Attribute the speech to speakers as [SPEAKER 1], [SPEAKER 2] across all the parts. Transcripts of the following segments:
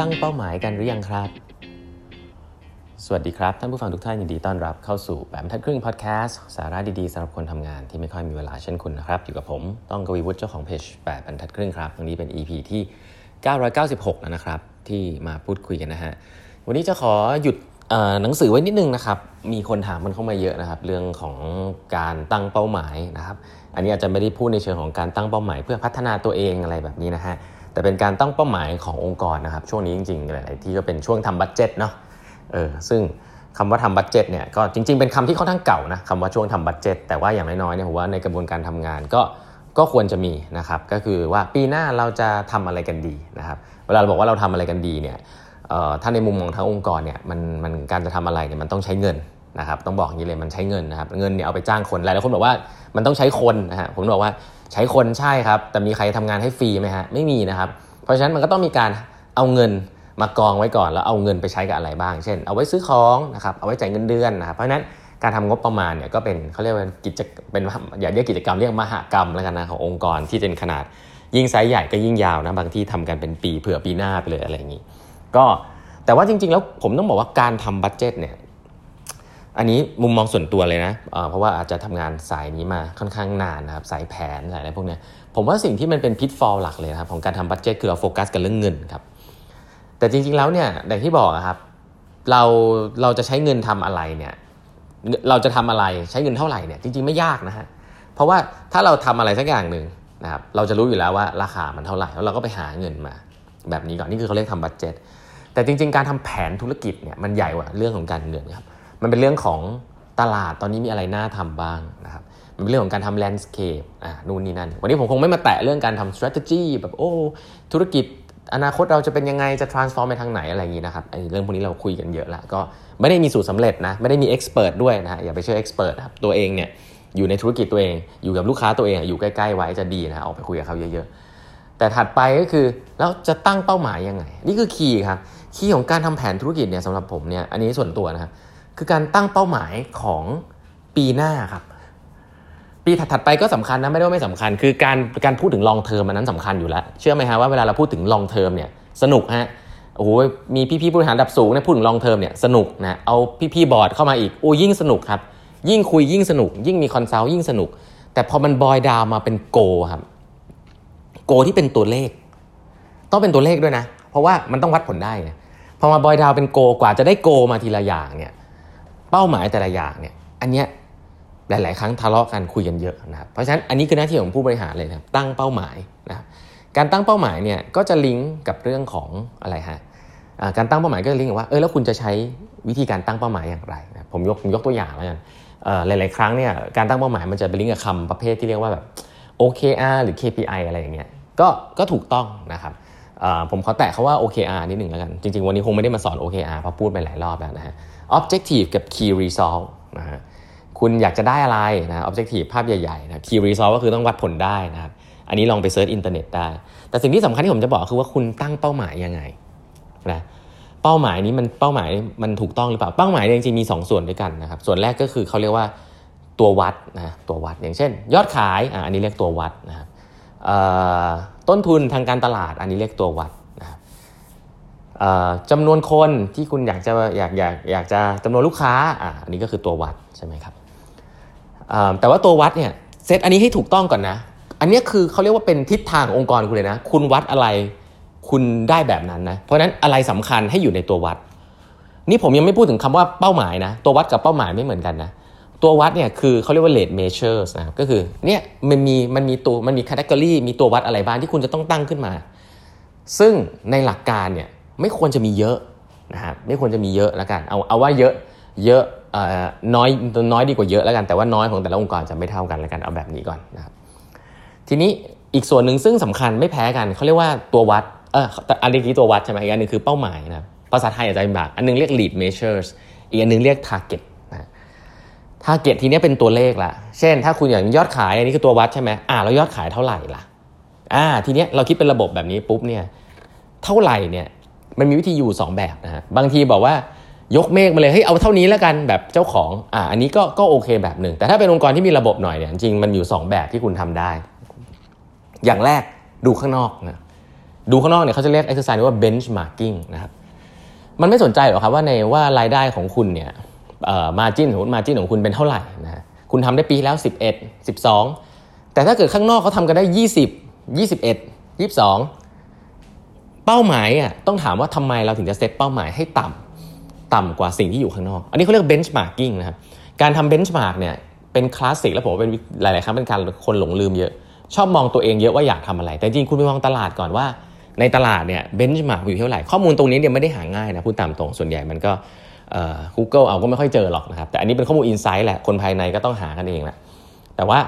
[SPEAKER 1] ตั้งเป้าหมายกันหรือยังครับ สวัสดีครับ ท่านผู้ฟังทุกท่านยินดีต้อนรับเข้าสู่แบบทัดครึ่งพอดแคสต์สาระดีๆสำหรับคนทำงานที่ไม่ค่อยมีเวลาเช่นคุณนะครับ อยู่กับผมต้องกวีวุฒิเจ้าของเพจแปดบรรทัดครึ่งครับวันนี้เป็น EP ที่ 996 แล้วนะครับ ที่มาพูดคุยกันนะฮะวันนี้จะขอหยุดหนังสือไว้นิดนึงนะครับ มีคนถามมันเข้ามาเยอะนะครับ เรื่องของการตั้งเป้าหมายนะครับ อันนี้อาจจะไม่ได้พูดในเชิงของการตั้งเป้าหมาย เพื่อพัฒนาตัวเองอะไรแบบนี้นะฮะ แต่เป็นการตั้งเป้าหมายขององค์กรนะครับ ช่วงนี้จริงๆหลายๆที่ก็เป็นช่วงทำ budget เนาะเออซึ่งคำว่าทำ budget เนี่ยก็จริง ๆ เป็นคำที่ค่อนข้างเก่านะคำว่าช่วงทำ budget แต่ว่าอย่างน้อยๆเนี่ยผมว่าในกระบวนการทำงานก็ก็ควรจะมีนะครับก็คือว่าปีหน้าเราจะทำอะไรกันดีนะครับเวลาเราบอกว่าเราทำอะไรกันดีเนี่ยถ้าในมุมมองทั้งองค์กรเนี่ยมันมันการจะทำอะไรเนี่ยมันต้องใช้เงินนะครับต้องบอกอย่างนี้เลยมันใช้เงินนะครับเงินเนี่ยเอาไปจ้างคนหลายคนบอกว่า มันต้องใช้คนนะฮะผมบอกว่าใช้คนใช่ครับ แต่มีใครทำงานให้ฟรีไหมฮะไม่มีนะครับ เพราะฉะนั้นมันก็ต้องมีการเอาเงินมากองไว้ก่อนแล้วเอาเงินไปใช้กับอะไรบ้าง เช่น เอาไว้ซื้อของนะครับเอาไว้จ่ายเงินเดือนนะครับเพราะฉะนั้นการทำงบประมาณเนี่ยก็เป็นเขาเรียกว่ากิจเป็นอย่าเรียกกิจกรรมเรียกมหกรรมแล้วกันนะขององค์กรที่เป็นขนาดยิ่งไซส์ใหญ่ก็ยิ่งยาวนะบางที่ทำกันเป็นปีเผื่อปีหน้าไปเลยอะไรอย่างนี้ ก็แต่ว่าจริงๆแล้วผมต้องบอกว่าการทำ budget เนี่ย อันนี้มุมมองส่วนตัวเลยนะเพราะว่าอาจจะทำงานสายนี้มาค่อนข้างนานนะครับสายแผนสายอะไรพวกนี้ผมว่าสิ่งที่มันเป็น pitfall หลักเลยครับของการทำ budget คือเราโฟกัสกันเรื่องเงินครับแต่จริงๆแล้วเนี่ยอย่างที่บอกครับเราเราจะใช้เงินทำอะไรเนี่ยเราจะทำอะไรใช้เงินเท่าไหร่เนี่ยจริงๆไม่ยากนะฮะเพราะว่าถ้าเราทำอะไรสักอย่างหนึ่งนะครับเราจะรู้อยู่แล้วว่าราคามันเท่าไหร่แล้วเราก็ไปหาเงินมา แบบนี้ก่อนนี่คือเขาเรียกทำ budgetแต่จริงๆการทำแผนธุรกิจเนี่ยมันใหญ่กว่าเรื่องของการเงินครับ มันเป็นเรื่องของตลาดตอนนี้มีอะไรน่าทำบ้างนะครับมันเป็นเรื่องของการทำแลนด์สเคปอ่านู่นนี่นั่น วันนี้ผมคงไม่มาแตะเรื่องการทำ strategy แบบโอ้ธุรกิจอนาคตเราจะเป็นยังไงจะ transform ไปทางไหนอะไรอย่างนี้นะครับไอ้เรื่องพวกนี้เราคุยกันเยอะล้วก็ไม่ได้มีสูตรสาเร็จนะไม่ได้มี expert ด้วยนะอย่าไปเชื่อ expert ครับตัวเองเนี่ยอยู่ในธุรกิจตัวเองอยู่กับลูกค้าตัวเองอยู่ใกล้ๆไว้จะดีนะออกไปคุยกับเขาเยอะๆ แต่ถัดไปก็คือแล้วจะตั้งเป้าหมายยังไง นี่คือ key ครับ key ของการทำแผนธุรกิจเนี่ยสำหรับผมเนี่ยอันนี้ส่วนตัวนะครับ คือการตั้งเป้าหมายของปีหน้าครับ ปีถัดๆไปก็สำคัญนะไม่ได้ว่าไม่สำคัญ คือการการพูดถึง long term มันนั้นสำคัญอยู่แล้ว เชื่อไหมฮะว่าเวลาเราพูดถึง long term เนี่ยสนุกฮะโอ้โหมีพี่ๆผู้บริหารระดับสูงเนี่ยพูดถึง long term เนี่ยสนุกนะเอาพี่ๆบอร์ดเข้ามาอีกโอ้ยิ่งสนุกครับ ยิ่งคุยยิ่งสนุก ยิ่งมี consult ยิ่งสนุก แต่พอมันบอยดาวมาเป็นโกครับโกที่เป็นตัวเลข ต้องเป็นตัวเลขด้วยนะ เพราะว่ามันต้องวัดผลได้พอมาบอยดาวเป็นโกกว่าจะได้โกมาทีละอย่างเนี่ย เป้าหมายแต่ละอย่างเนี่ยอันเนี้ยหลาย ๆ ครั้งทะเลาะกันคุยกันเยอะนะครับเพราะฉะนั้นอันนี้คือหน้าที่ของผู้บริหารเลยนะตั้งเป้าหมายนะครับการตั้งเป้าหมายเนี่ยก็จะลิงก์กับเรื่องของอะไรฮะการตั้งเป้าหมายก็จะลิงก์กับว่าเออแล้วคุณจะใช้วิธีการตั้งเป้าหมายอย่างไรนะผมยกยกตัวอย่างแล้วกันหลาย ๆ ครั้งเนี่ยการตั้งเป้าหมายมันจะไปลิงก์กับคำประเภทที่เรียกว่าแบบ OKR หรือ KPI อะไรอย่างเงี้ยก็ก็ถูกต้องนะครับ ผมขอแตะเขาว่า OKR นิดหนึ่งแล้วกัน จริง ๆ วันนี้คงไม่ได้มาสอน OKR เพราะพูดไปหลายรอบแล้วนะฮะ Objective กับ Key Result นะฮะคุณอยากจะได้อะไรนะ Objective ภาพใหญ่ๆนะ Key Result ก็คือต้องวัดผลได้นะครับอันนี้ลองไป search อินเทอร์เน็ตได้ แต่สิ่งที่สำคัญที่ผมจะบอกคือว่าคุณตั้งเป้าหมายยังไงนะเป้าหมายนี้มันเป้าหมายมันถูกต้องหรือเปล่าเป้าหมายจริงๆมี 2 ส่วนด้วยกันนะครับส่วนแรกก็คือเขาเรียกว่าตัววัดนะตัววัดอย่างเช่น ยอดขายอ่าอันนี้เรียกตัววัดนะครับ ต้นทุนทางการตลาดอันนี้เรียกตัววัดนะครับจำนวนคนที่คุณอยากจะอยากอยากอยากจะจำนวนลูกค้าอ่าอันนี้ก็คือตัววัดใช่ไหมครับแต่ว่าตัววัดเนี่ยเซตอันนี้ให้ถูกต้องก่อนนะ อันนี้คือเขาเรียกว่าเป็นทิศทางองค์กรคุณเลยนะ คุณวัดอะไรคุณได้แบบนั้นนะ เพราะฉะนั้นอะไรสำคัญให้อยู่ในตัววัด นี่ผมยังไม่พูดถึงคำว่าเป้าหมายนะ ตัววัดกับเป้าหมายไม่เหมือนกันนะ ตัววัดเนี่ยคือเขาเรียกว่า rate measures นะครับก็คือเนี่ยมันมีมันมีตัวมันมี category มีตัววัดอะไรบ้างที่คุณจะต้องตั้งขึ้นมา ซึ่งในหลักการเนี่ยไม่ควรจะมีเยอะนะครับไม่ควรจะมีเยอะแล้วกันเอาเอาว่าเยอะเยอะน้อยน้อยดีกว่าเยอะแล้วกันแต่ว่าน้อยของแต่ละองค์กรจะไม่เท่ากันแล้วกันเอาแบบนี้ก่อนนะครับทีนี้อีกส่วนหนึ่งซึ่งสำคัญไม่แพ้กันเขาเรียกว่าตัววัดเอออันนี้ตัววัดใช่ไหมอีกอันนึงคือเป้าหมายนะภาษาไทยอาจจะเป็นแบบอันนึงเรียก lead measures อีกอันนึงเรียก target นะ target ทีนี้เป็นตัวเลขละเช่น ถ้าคุณอย่างยอดขายอันนี้คือตัววัดใช่ไหมอ่าแล้วยอดขายเท่าไหร่ล่ะอ่าทีนี้เราคิดเป็นระบบแบบนี้ปุ๊บเนี่ยเท่าไหร่เนี่ยมันมีวิธีอยู่ 2 แบบนะฮะบางทีบอกว่ายกเมฆมาเลยเฮ้ยเอาเท่านี้แล้วกันแบบเจ้าของอ่าอันนี้ก็ก็โอเคแบบหนึ่ง แต่ถ้าเป็นองค์กรที่มีระบบหน่อยเนี่ยจริงมันอยู่ 2 แบบที่คุณทำได้ อย่างแรกดูข้างนอกนะดูข้างนอกเนี่ยเขาจะเรียก exercise ว่า benchmarking นะครับมันไม่สนใจหรอกครับว่าในว่ารายได้ของคุณเนี่ย มาจิ้นสมมติมาจิ้นของคุณเป็นเท่าไหร่นะคุณทำได้ปีแล้ว 11 12 แต่ถ้าเกิดข้างนอกเขาทำกันได้ 20 21 22 เป้าหมายอะต้องถามว่าทำไมเราถึงจะเซตเป้าหมายให้ต่ำต่ำกว่าสิ่งที่อยู่ข้างนอก อันนี้เขาเรียก benchmarking นะครับการทำ benchmark เนี่ยเป็นคลาสสิกแล้วผมว่าเป็นหลาย ๆ ครั้งเป็นการคนหลงลืมเยอะ ชอบมองตัวเองเยอะว่าอยากทำอะไร แต่จริงคุณไปมองตลาดก่อนว่าในตลาดเนี่ย benchmark อยู่เท่าไหร่ข้อมูลตรงนี้เนี่ยไม่ได้หาง่ายนะพูดตามตรงส่วนใหญ่มันก็ กูเกิลเอาก็ไม่ค่อยเจอหรอกนะครับ แต่อันนี้เป็นข้อมูล inside แหละ คนภายในก็ต้องหากันเองแหละ แต่ว่า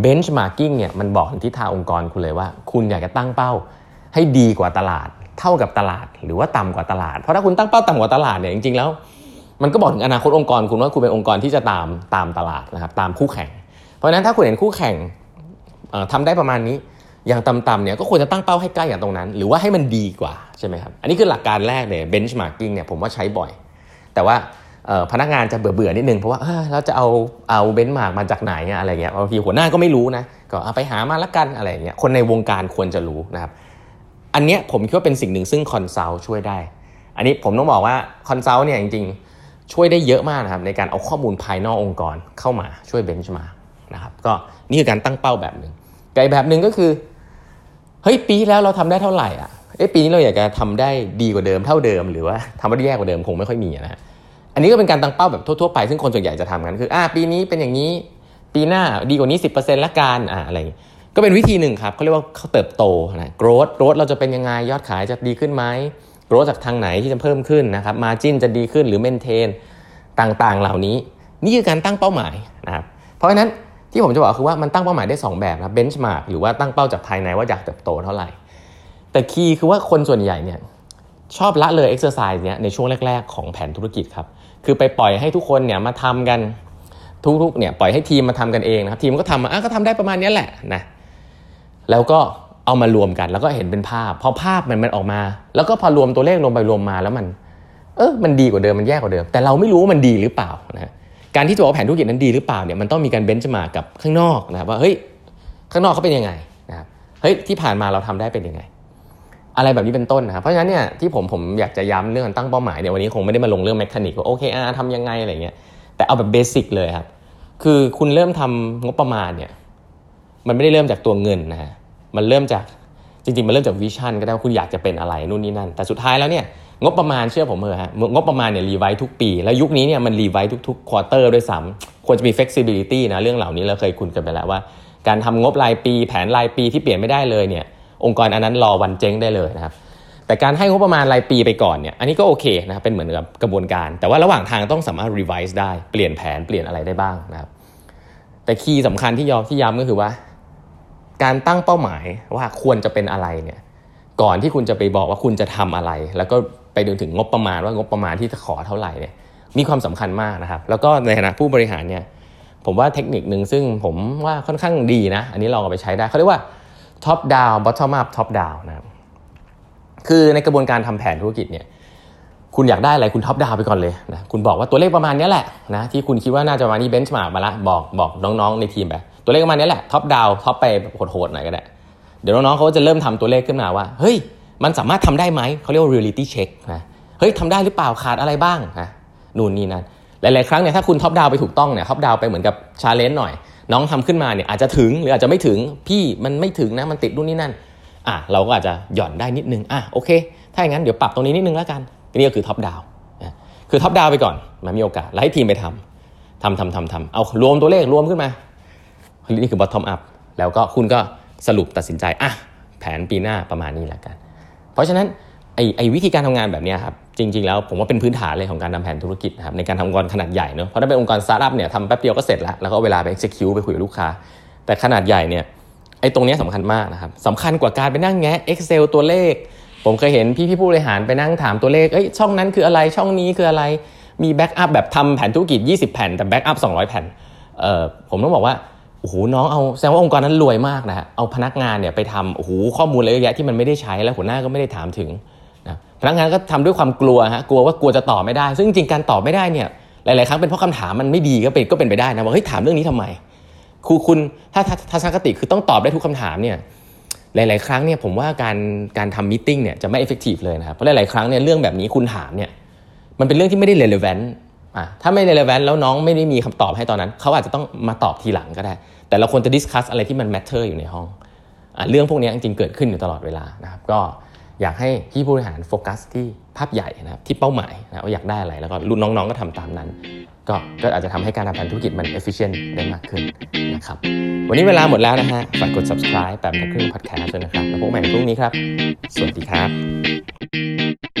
[SPEAKER 1] benchmarking เนี่ยมันบอกทิศทางองค์กรคุณเลยว่า คุณอยากจะตั้งเป้าให้ดีกว่าตลาด เท่ากับตลาด หรือว่าต่ำกว่าตลาด เพราะถ้าคุณตั้งเป้าต่ำกว่าตลาดเนี่ยจริงๆแล้ว มันก็บอกถึงอนาคตองค์กรคุณว่าคุณเป็นองค์กรที่จะตามตามตลาดนะครับตามคู่แข่ง เพราะฉะนั้นถ้าคุณเห็นคู่แข่งทำได้ประมาณนี้อย่างต่ำๆเนี่ยก็ควรจะตั้งเป้าให้ใกล้อย่างตรงนั้น หรือว่าให้มันดีกว่าใช่ไหมครับอันนี้คือหลักการแรกเลย benchmarking เนี่ยผมว่าใช้บ่อย แต่ว่าพนักงานจะเบื่อๆนิดนึงเพราะว่าเราจะเอาเอา benchmark มาจากไหนอะไรเงี้ยบางทีหัวหน้าก็ไม่รู้นะก็เอาไปหามาละกันอะไรเงี้ยคนในวงการควรจะรู้นะครับอันเนี้ยผมคิดว่าเป็นสิ่งหนึ่งซึ่ง consult ช่วยได้ อันนี้ผมต้องบอกว่าคอนซัลท์เนี่ยจริงๆ ช่วยได้เยอะมากนะครับในการเอาข้อมูลภายนอกองค์กรเข้ามาช่วยเบนช์มานะครับก็นี่คือการตั้งเป้าแบบหนึ่งไกแบบหนึ่งก็คือเฮ้ยปีแล้วเราทำได้เท่าไหร่อะ เอ้ปีนี้เราอยากจะทำได้ดีกว่าเดิมเท่าเดิม หรือว่าทำได้แย่กว่าเดิมคงไม่ค่อยมีนะอันนี้ก็เป็นการตั้งเป้าแบบทั่วๆไปซึ่งคนส่วนใหญ่จะทำกันคืออ่าปีนี้เป็นอย่างนี้ปีหน้าดีกว่านี้ 10%ละกันอ่าอะไรก็เป็นวิธีหนึ่งครับเขาเรียกว่าเขาเติบโตนะ growth growth เราจะเป็นยังไงยอดขายจะดีขึ้นไหม growth จากทางไหนที่จะเพิ่มขึ้นนะครับ margin จะดีขึ้นหรือ maintain ต่างๆ เหล่านี้ นี่คือการตั้งเป้าหมายนะครับเพราะฉะนั้นที่ผมจะบอกคือว่ามันตั้งเป้าหมายได้ 2 แบบนะ benchmark หรือว่าตั้งเป้าจากภายในว่าอยากเติบโตเท่าไหร่ แต่ key คือว่าคนส่วนใหญ่เนี่ยชอบละเลย exercise เนี่ยในช่วงแรก ๆ ของแผนธุรกิจครับ คือไปปล่อยให้ทุกคนเนี่ยมาทำกันทุกๆเนี่ยปล่อยให้ทีมมาทำกันเองนะครับทีมก็ทำอะก็ทำได้ประมาณนี้แหละนะแล้วก็เอามารวมกัน แล้วก็เห็นเป็นภาพ พอภาพมันมันออกมา แล้วก็พอรวมตัวเลขรวมไปรวมมาแล้วมัน เออมันดีกว่าเดิมมันแย่กว่าเดิม แต่เราไม่รู้ว่ามันดีหรือเปล่านะการที่จะบอกแผนธุรกิจนั้นดีหรือเปล่าเนี่ยมันต้องมีการเบนช์มากับข้างนอกนะครับว่าเฮ้ยข้างนอกเขาเป็นยังไงนะครับเฮ้ยที่ผ่านมาเราทำได้เป็นยังไง อะไรแบบนี้เป็นต้นนะครับเพราะฉะนั้นเนี่ยที่ผมผมอยากจะย้ำเรื่องตั้งเป้าหมายเนี่ยวันนี้คงไม่ได้มาลงเรื่องแมคานิกว่าโอเคอาทำยังไงอะไรเงี้ยแต่เอาแบบ basic เลยครับคือคุณเริ่มทำงบประมาณเนี่ยมันไม่ได้เริ่มจากตัวเงินนะฮะมันเริ่มจากจริงๆ มันเริ่มจาก vision ก็ได้ว่าคุณอยากจะเป็นอะไรนู่นนี่นั่น แต่สุดท้ายแล้วเนี่ยงบประมาณเชื่อผมเถอะฮะงบประมาณเนี่ยรีไวท์ทุกปี แล้วยุคนี้เนี่ยมัน revise ทุกๆ quarter ด้วยซ้ำควรจะมี flexibility นะเรื่องเหล่านี้เราเคยคุยกันไปแล้วว่า การทำงบรายปีแผนรายปีที่เปลี่ยนไม่ได้เลยเนี่ย องค์กรอันนั้นรอวันเจ๊งได้เลยนะครับแต่การให้งบประมาณรายปีไปก่อนเนี่ยอันนี้ก็โอเคนะครับเป็นเหมือนกับกระบวนการ แต่ว่าระหว่างทางต้องสามารถ revise ได้เปลี่ยนแผนเปลี่ยนอะไรได้บ้างนะครับแต่คีย์สำคัญที่ยอมที่ย้ำก็คือว่า การตั้งเป้าหมายว่าควรจะเป็นอะไรเนี่ยก่อนที่คุณจะไปบอกว่าคุณจะทำอะไร แล้วก็ไปดูถึงงบประมาณว่างบประมาณที่จะขอเท่าไหร่เนี่ยมีความสำคัญมากนะครับ แล้วก็ในฐานะผู้บริหารเนี่ยผมว่าเทคนิคหนึ่งซึ่งผมว่าค่อนข้างดีนะ อันนี้ลองเอาไปใช้ได้เขาเรียกว่า top down bottom up top down นะครับคือในกระบวนการทำแผนธุรกิจเนี่ยคุณอยากได้อะไรคุณท็อปดาวไปก่อนเลยนะคุณบอกว่าตัวเลขประมาณนี้แหละนะที่คุณคิดว่าน่าจะมานี่ benchmark มาละบอกบอกน้องๆในทีมไปตัวเลขประมาณนี้แหละ top down top ไปโหดๆหน่อยก็ได้เดี๋ยวน้องๆเขาจะเริ่มทำตัวเลขขึ้นมาว่าเฮ้ยมันสามารถทำได้ไหมเขาเรียกว่า reality check นะเฮ้ยทำได้หรือเปล่าขาดอะไรบ้างนะนู่นนี่นั่นหลายๆครั้งเนี่ยถ้าคุณ top down ไปถูกต้องเนี่ย top down ไปเหมือนกับ challenge หน่อย น้องทำขึ้นมาเนี่ยอาจจะถึงหรืออาจจะไม่ถึงพี่มันไม่ถึงนะมันติดนู่นนี่นั่นอะเราก็อาจจะหย่อนได้นิดนึงอะโอเค ถ้าอย่างนั้นเดี๋ยวปรับตรงนี้นิดนึงแล้วกันนี่ก็คือ top down คือ top down ไปก่อนมันมีโอกาสแล้วให้ทีมไปทำทำทำทำทำเอารวมตัวเลขรวมขึ้นมา นี่คือ bottom up แล้วก็คุณก็สรุปตัดสินใจอะแผนปีหน้าประมาณนี้แล้วกัน เพราะฉะนั้น ไอ้ไอวิธีการทำงานแบบนี้ครับจริง ๆ แล้วผมว่าเป็นพื้นฐานเลยของการทำแผนธุรกิจนะครับในการทำองค์กรขนาดใหญ่เนอะเพราะถ้าเป็นองค์กรสตาร์ทอัพเนี่ยทำแป๊บเดียวก็เสร็จแล้วแล้วก็เวลาไป execute ไปคุยกับลูกค้า แต่ขนาดใหญ่เนี่ยไอ้ตรงนี้สำคัญมากนะครับสำคัญกว่าการไปนั่งแงะ Excel ตัวเลข ผมเคยเห็นพี่พี่ผู้บริหารไปนั่งถามตัวเลขเอ้ยช่องนั้นคืออะไรช่องนี้คืออะไรมี backup แบบทำแผนธุรกิจ 20 แผ่นแต่ backup 200 แผ่นเอ่อผมต้องบอกว่าโอ้โหน้องเอาแสดงว่าองค์กรนั้นรวยมากนะฮะเอาพนักงานเนี่ยไปทำโอ้โหข้อมูลอะไรเยอะแยะที่มันไม่ได้ใช้แล้วหัวหน้าก็ไม่ได้ถามถึง นะพนักงานก็ทำด้วยความกลัวฮะกลัวว่ากลัวจะตอบไม่ได้ ซึ่งจริงการตอบไม่ได้เนี่ยหลาย ๆ ครั้งเป็นเพราะคำถามมันไม่ดีก็เป็นก็เป็นไปได้นะว่าเฮ้ยถามเรื่องนี้ทำไมคุณคุณถ้าทัศนคติคือต้องตอบได้ทุกคำถามเนี่ยหลาย ๆ ครั้งเนี่ยผมว่าการการทำมิ팅เนี่ยจะไม่ effective เลยนะครับเพราะหลาย ๆ ครั้งเนี่ยเรื่องแบบนี้คุณถามเนี่ยมันเป็นเรื่องที่ไม่ได้ relevant อะถ้าไม่ relevant แล้วน้องไม่ได้มีคำตอบให้ตอนนั้น เขาอาจจะต้องมาตอบทีหลังก็ได้ แต่เราควรจะ discuss อะไรที่มัน matter อยู่ในห้องอะเรื่องพวกนี้จริงๆเกิดขึ้นอยู่ตลอดเวลานะครับก็ อยากให้พี่ผู้บริหารโฟกัสที่ภาพใหญ่นะครับที่เป้าหมายนะว่าอยากได้อะไรแล้วก็รุ่นน้องๆก็ทำตามนั้น ก็ก็อาจจะทำให้การทำงานธุรกิจมัน efficient ได้มากขึ้นนะครับวันนี้เวลาหมดแล้วนะฮะฝากกด subscribe แบบทักครึ่ง podcast ด้วยนะครับแล้วพบกันใหม่พรุ่งนี้ครับ สวัสดีครับ